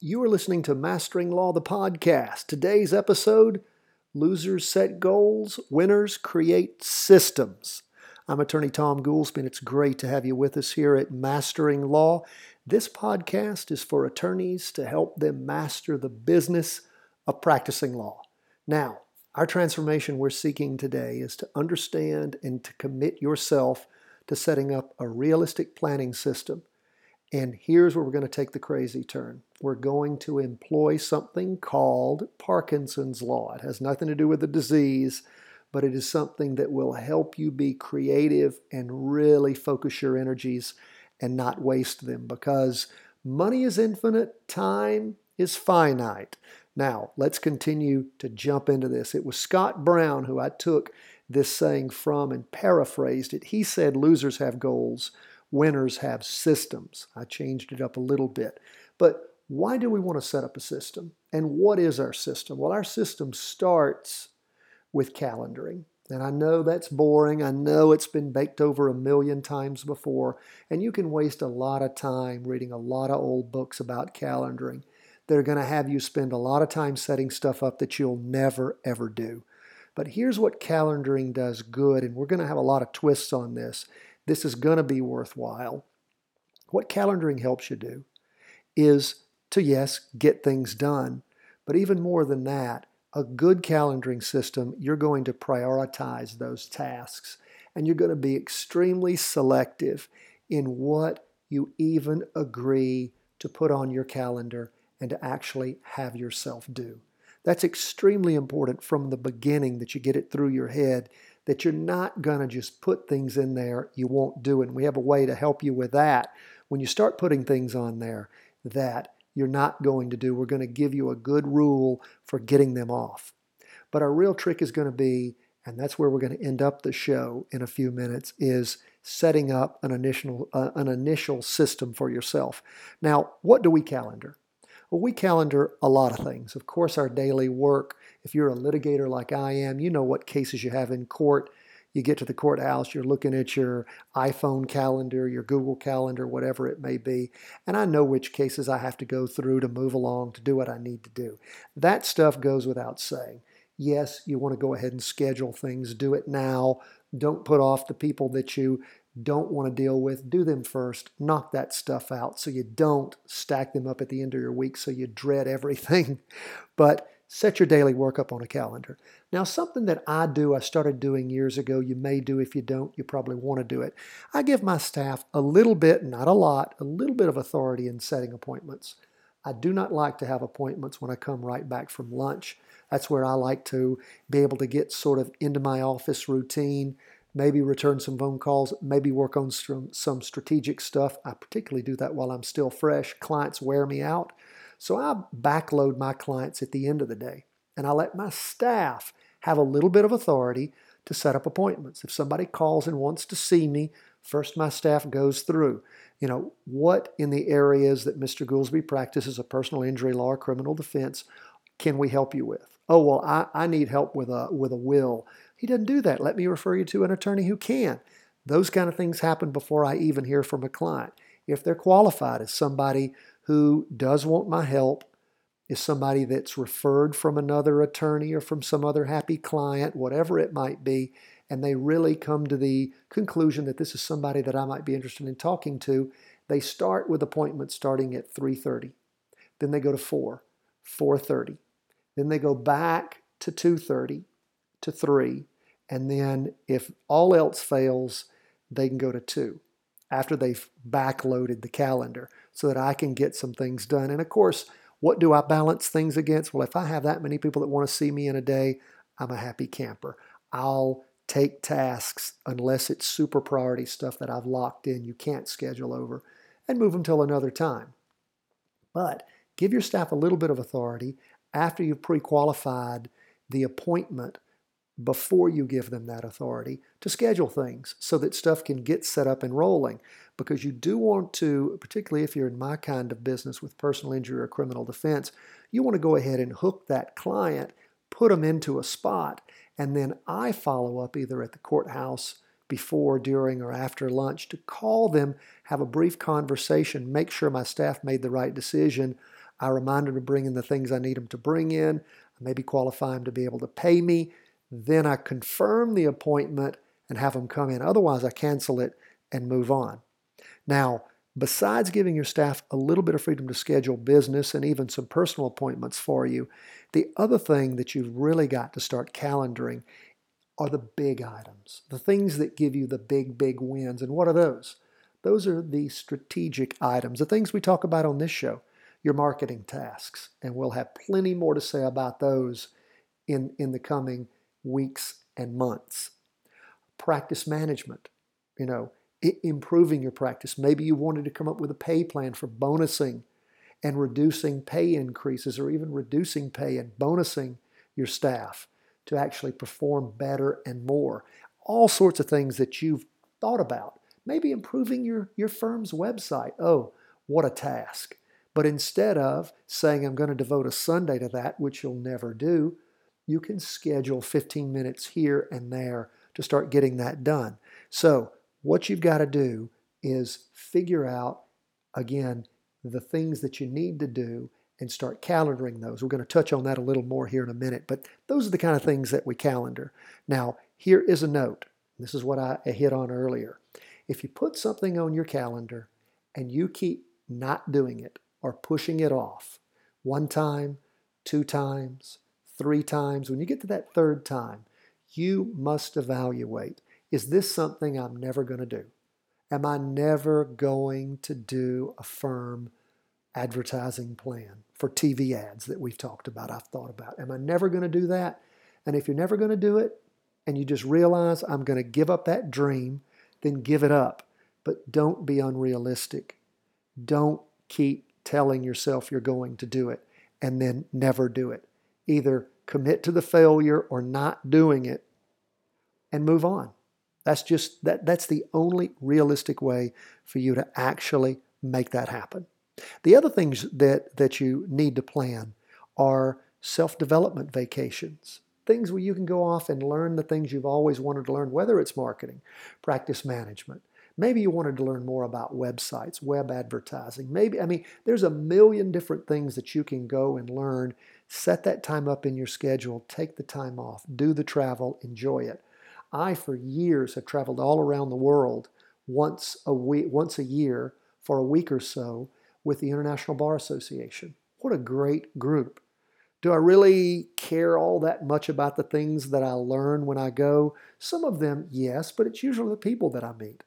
You are listening to Mastering Law, the podcast. Today's episode Losers Set Goals, Winners Create Systems. I'm attorney Tom Goolsby, and it's great to have you with us here at Mastering Law. This podcast is for attorneys to help them master the business of practicing law. Now, our transformation we're seeking today is to understand and to commit yourself to setting up a realistic planning system. And here's where we're going to take the crazy turn. We're going to employ something called Parkinson's Law. It has nothing to do with the disease, but it is something that will help you be creative and really focus your energies and not waste them because money is infinite, time is finite. Now, let's continue to jump into this. It was Scott Brown who I took this saying from and paraphrased it. He said, Losers have goals, winners have systems. I changed it up a little bit. But why do we want to set up a system? And what is our system? Well, our system starts with calendaring. And I know that's boring. I know it's been baked over a million times before. And you can waste a lot of time reading a lot of old books about calendaring that are going to have you spend a lot of time setting stuff up that you'll never, ever do. But here's what calendaring does good, and we're going to have a lot of twists on this. This is going to be worthwhile. What calendaring helps you do is to, yes, get things done, but even more than that, a good calendaring system, you're going to prioritize those tasks and you're going to be extremely selective in what you even agree to put on your calendar and to actually have yourself do. That's extremely important from the beginning that you get it through your head that you're not going to just put things in there you won't do. It. And we have a way to help you with that. When you start putting things on there that you're not going to do, we're going to give you a good rule for getting them off. But our real trick is going to be, and that's where we're going to end up the show in a few minutes, is setting up an initial, uh, an initial system for yourself. Now, what do we calendar? Well, we calendar a lot of things. Of course, our daily work. If you're a litigator like I am, you know what cases you have in court. You get to the courthouse, you're looking at your iPhone calendar, your Google calendar, whatever it may be, and I know which cases I have to go through to move along to do what I need to do. That stuff goes without saying. Yes, you want to go ahead and schedule things, do it now. Don't put off the people that you don't want to deal with, do them first. Knock that stuff out so you don't stack them up at the end of your week so you dread everything. But set your daily work up on a calendar. Now, something that I do, I started doing years ago, you may do if you don't, you probably want to do it. I give my staff a little bit, not a lot, a little bit of authority in setting appointments. I do not like to have appointments when I come right back from lunch. That's where I like to be able to get sort of into my office routine maybe return some phone calls, maybe work on some, some strategic stuff. I particularly do that while I'm still fresh. Clients wear me out. So I backload my clients at the end of the day and I let my staff have a little bit of authority to set up appointments. If somebody calls and wants to see me, first my staff goes through, you know, what in the areas that Mr. Goolsby practices a personal injury law criminal defense can we help you with? Oh, well, I, I need help with a, with a will. He doesn't do that. Let me refer you to an attorney who can. Those kind of things happen before I even hear from a client. If they're qualified as somebody who does want my help, is somebody that's referred from another attorney or from some other happy client, whatever it might be, and they really come to the conclusion that this is somebody that I might be interested in talking to, they start with appointments starting at 3:30. Then they go to 4, 4:30. Then they go back to 2:30, to 3, and then if all else fails, they can go to 2 after they've backloaded the calendar so that I can get some things done. And of course, what do I balance things against? Well, if I have that many people that want to see me in a day, I'm a happy camper. I'll take tasks unless it's super priority stuff that I've locked in, you can't schedule over, and move them till another time. But give your staff a little bit of authority after you've pre qualified the appointment before you give them that authority to schedule things so that stuff can get set up and rolling. Because you do want to, particularly if you're in my kind of business with personal injury or criminal defense, you want to go ahead and hook that client, put them into a spot, and then I follow up either at the courthouse before, during, or after lunch to call them, have a brief conversation, make sure my staff made the right decision. I remind them to bring in the things I need them to bring in. I maybe qualify them to be able to pay me. Then I confirm the appointment and have them come in. Otherwise, I cancel it and move on. Now, besides giving your staff a little bit of freedom to schedule business and even some personal appointments for you, the other thing that you've really got to start calendaring are the big items, the things that give you the big, big wins. And what are those? Those are the strategic items, the things we talk about on this show, your marketing tasks. And we'll have plenty more to say about those in, in the coming weeks and months. Practice management, you know, improving your practice. Maybe you wanted to come up with a pay plan for bonusing and reducing pay increases or even reducing pay and bonusing your staff to actually perform better and more. All sorts of things that you've thought about. Maybe improving your, your firm's website. Oh, what a task. But instead of saying, I'm going to devote a Sunday to that, which you'll never do, you can schedule 15 minutes here and there to start getting that done. So, what you've got to do is figure out, again, the things that you need to do and start calendaring those. We're going to touch on that a little more here in a minute, but those are the kind of things that we calendar. Now, here is a note. This is what I hit on earlier. If you put something on your calendar and you keep not doing it or pushing it off one time, two times, three times, when you get to that third time, you must evaluate is this something I'm never going to do? Am I never going to do a firm advertising plan for TV ads that we've talked about, I've thought about? Am I never going to do that? And if you're never going to do it and you just realize I'm going to give up that dream, then give it up. But don't be unrealistic. Don't keep telling yourself you're going to do it and then never do it. Either commit to the failure or not doing it and move on. That's just that that's the only realistic way for you to actually make that happen. The other things that that you need to plan are self-development vacations. Things where you can go off and learn the things you've always wanted to learn, whether it's marketing, practice management. Maybe you wanted to learn more about websites, web advertising. Maybe, I mean, there's a million different things that you can go and learn. Set that time up in your schedule, take the time off, do the travel, enjoy it. I, for years, have traveled all around the world once a week, once a year for a week or so with the International Bar Association. What a great group. Do I really care all that much about the things that I learn when I go? Some of them, yes, but it's usually the people that I meet.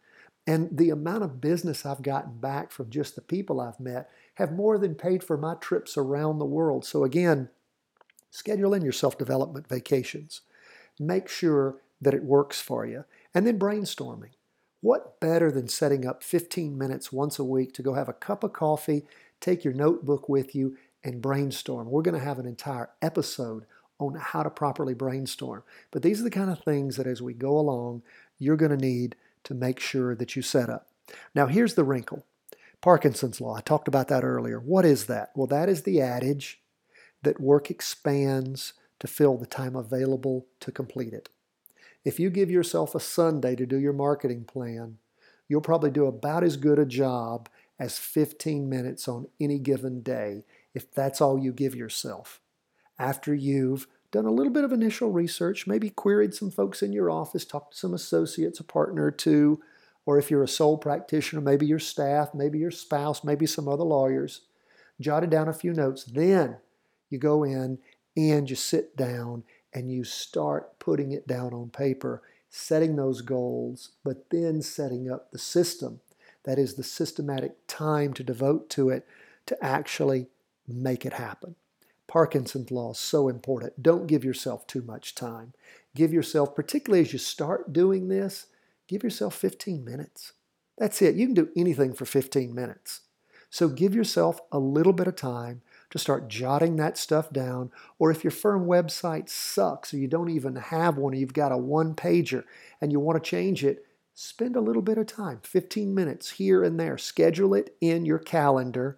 And the amount of business I've gotten back from just the people I've met have more than paid for my trips around the world. So, again, schedule in your self development vacations. Make sure that it works for you. And then brainstorming. What better than setting up 15 minutes once a week to go have a cup of coffee, take your notebook with you, and brainstorm? We're going to have an entire episode on how to properly brainstorm. But these are the kind of things that as we go along, you're going to need to make sure that you set up. Now, here's the wrinkle Parkinson's Law. I talked about that earlier. What is that? Well, that is the adage that work expands to fill the time available to complete it. If you give yourself a Sunday to do your marketing plan, you'll probably do about as good a job as 15 minutes on any given day if that's all you give yourself. After you've done a little bit of initial research, maybe queried some folks in your office, talked to some associates, a partner or two, or if you're a sole practitioner, maybe your staff, maybe your spouse, maybe some other lawyers, jotted down a few notes. Then you go in and you sit down and you start putting it down on paper, setting those goals, but then setting up the system. That is the systematic time to devote to it to actually make it happen. Parkinson's law is so important. Don't give yourself too much time. Give yourself, particularly as you start doing this, give yourself 15 minutes. That's it. You can do anything for 15 minutes. So give yourself a little bit of time to start jotting that stuff down. Or if your firm website sucks or you don't even have one, or you've got a one pager and you want to change it, spend a little bit of time, 15 minutes here and there. Schedule it in your calendar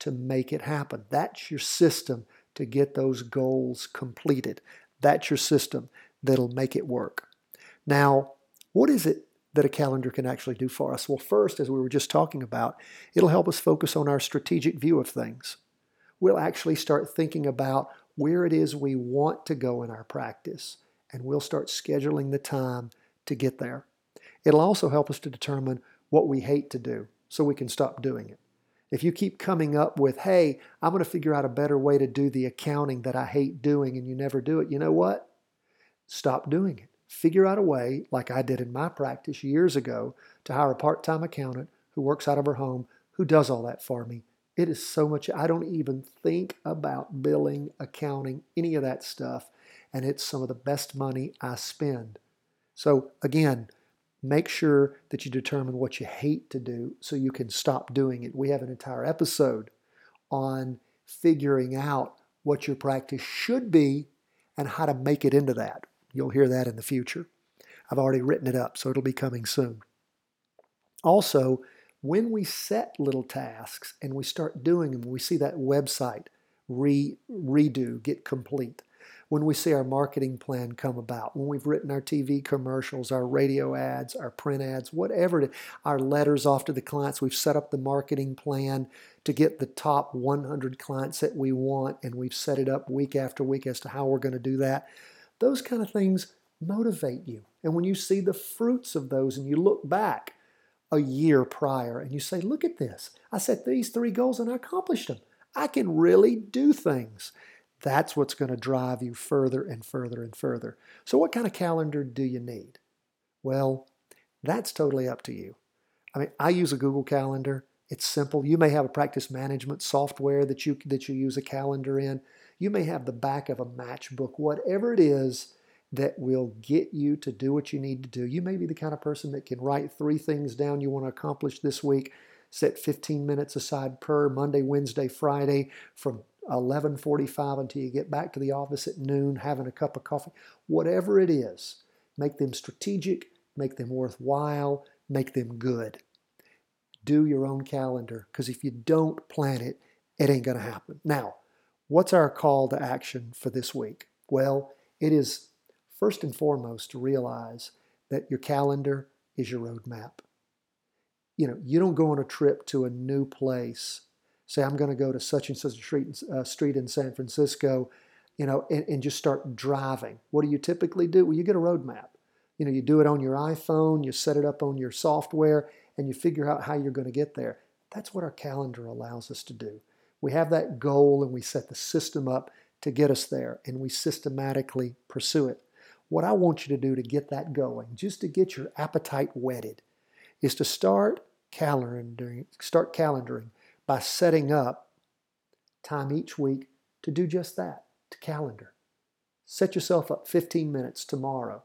to make it happen. That's your system to get those goals completed. That's your system that'll make it work. Now, what is it that a calendar can actually do for us? Well, first, as we were just talking about, it'll help us focus on our strategic view of things. we'll actually start thinking about where it is we want to go in our practice, and we'll start scheduling the time to get there. It'll also help us to determine what we hate to do so we can stop doing it. If you keep coming up with, hey, I'm going to figure out a better way to do the accounting that I hate doing, and you never do it, you know what? Stop doing it. Figure out a way, like I did in my practice years ago, to hire a part time accountant who works out of her home who does all that for me. It is so much, I don't even think about billing, accounting, any of that stuff. And it's some of the best money I spend. So, again, make sure that you determine what you hate to do so you can stop doing it. We have an entire episode on figuring out what your practice should be and how to make it into that. You'll hear that in the future. I've already written it up, so it'll be coming soon. Also, when we set little tasks and we start doing them, we see that website re, redo, get complete. When we see our marketing plan come about, when we've written our TV commercials, our radio ads, our print ads, whatever our letters off to the clients, we've set up the marketing plan to get the top 100 clients that we want, and we've set it up week after week as to how we're going to do that. Those kind of things motivate you. And when you see the fruits of those and you look back, a year prior and you say, Look at this. I set these three goals and I accomplished them. I can really do things. That's what's going to drive you further and further and further. So, what kind of calendar do you need? Well, that's totally up to you. I mean, I use a Google Calendar. It's simple. You may have a practice management software that you that you use a calendar in. You may have the back of a matchbook. Whatever it is, that will get you to do what you need to do. You may be the kind of person that can write three things down you want to accomplish this week, set 15 minutes aside per Monday, Wednesday, Friday from 11:45 until you get back to the office at noon having a cup of coffee. Whatever it is, make them strategic, make them worthwhile, make them good. Do your own calendar because if you don't plan it, it ain't going to happen. Now, what's our call to action for this week? Well, it is first and foremost to realize that your calendar is your roadmap. You know, you don't go on a trip to a new place. Say, I'm going to go to such and such a street, uh, street in San Francisco, you know, and, and just start driving. What do you typically do? Well, you get a roadmap. You know, you do it on your iPhone, you set it up on your software, and you figure out how you're going to get there. That's what our calendar allows us to do. We have that goal and we set the system up to get us there, and we systematically pursue it. What I want you to do to get that going, just to get your appetite whetted, is to start calendaring, start calendaring by setting up time each week to do just that, to calendar. Set yourself up 15 minutes tomorrow,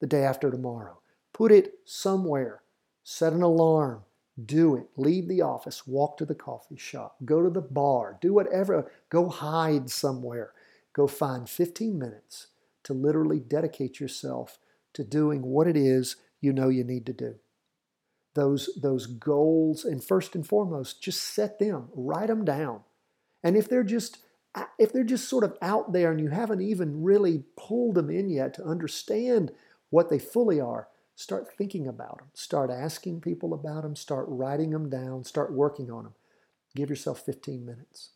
the day after tomorrow. Put it somewhere. Set an alarm. Do it. Leave the office. Walk to the coffee shop. Go to the bar. Do whatever. Go hide somewhere. Go find 15 minutes to literally dedicate yourself to doing what it is you know you need to do. Those, those goals, and first and foremost, just set them, write them down. And if they're just uh, if they're just sort of out there and you haven't even really pulled them in yet to understand what they fully are, start thinking about them. Start asking people about them. Start writing them down. Start working on them. Give yourself 15 minutes.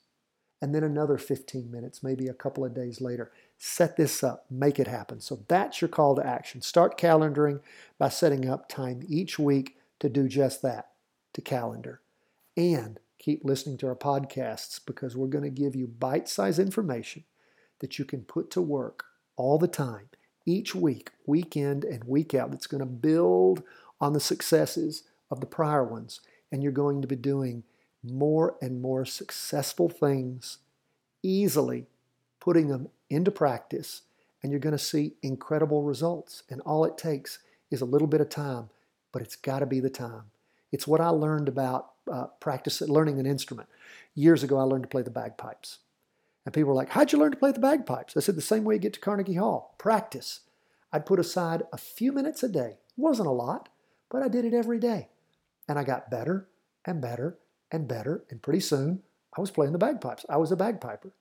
And then another 15 minutes, maybe a couple of days later set this up, make it happen. So that's your call to action. Start calendaring by setting up time each week to do just that, to calendar. And keep listening to our podcasts because we're going to give you bite sized information that you can put to work all the time, each week, week in and week out, that's going to build on the successes of the prior ones. And you're going to be doing more and more successful things easily, putting them into practice, and you're going to see incredible results. And all it takes is a little bit of time, but it's got to be the time. It's what I learned about uh, practice, learning an instrument. Years ago, I learned to play the bagpipes. And people were like, How'd you learn to play the bagpipes? I said, The same way you get to Carnegie Hall practice. I'd put aside a few minutes a day. It wasn't a lot, but I did it every day. And I got better and better and better. And pretty soon, I was playing the bagpipes. I was a bagpiper.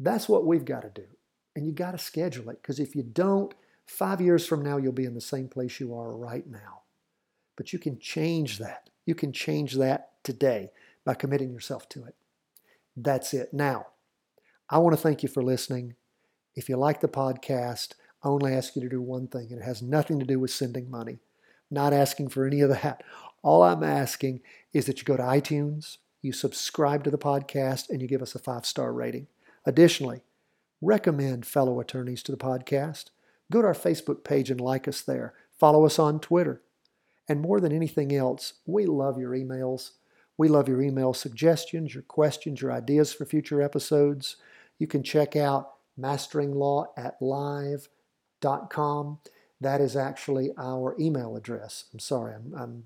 That's what we've got to do. And you got to schedule it because if you don't, five years from now, you'll be in the same place you are right now. But you can change that. You can change that today by committing yourself to it. That's it. Now, I want to thank you for listening. If you like the podcast, I only ask you to do one thing, and it has nothing to do with sending money. not asking for any of that. All I'm asking is that you go to iTunes, you subscribe to the podcast, and you give us a five star rating. Additionally, recommend fellow attorneys to the podcast. Go to our Facebook page and like us there. Follow us on Twitter. And more than anything else, we love your emails. We love your email suggestions, your questions, your ideas for future episodes. You can check out masteringlaw at live.com. That is actually our email address. I'm sorry, I'm, I'm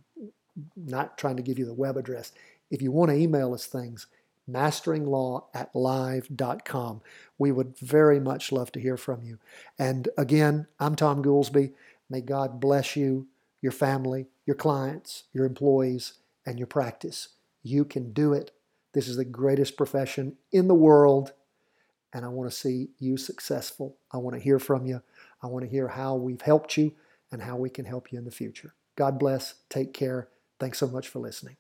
not trying to give you the web address. If you want to email us things, masteringlaw at live.com. We would very much love to hear from you. And again, I'm Tom Goolsby. May God bless you, your family, your clients, your employees, and your practice. You can do it. This is the greatest profession in the world, and I want to see you successful. I want to hear from you. I want to hear how we've helped you and how we can help you in the future. God bless. Take care. Thanks so much for listening.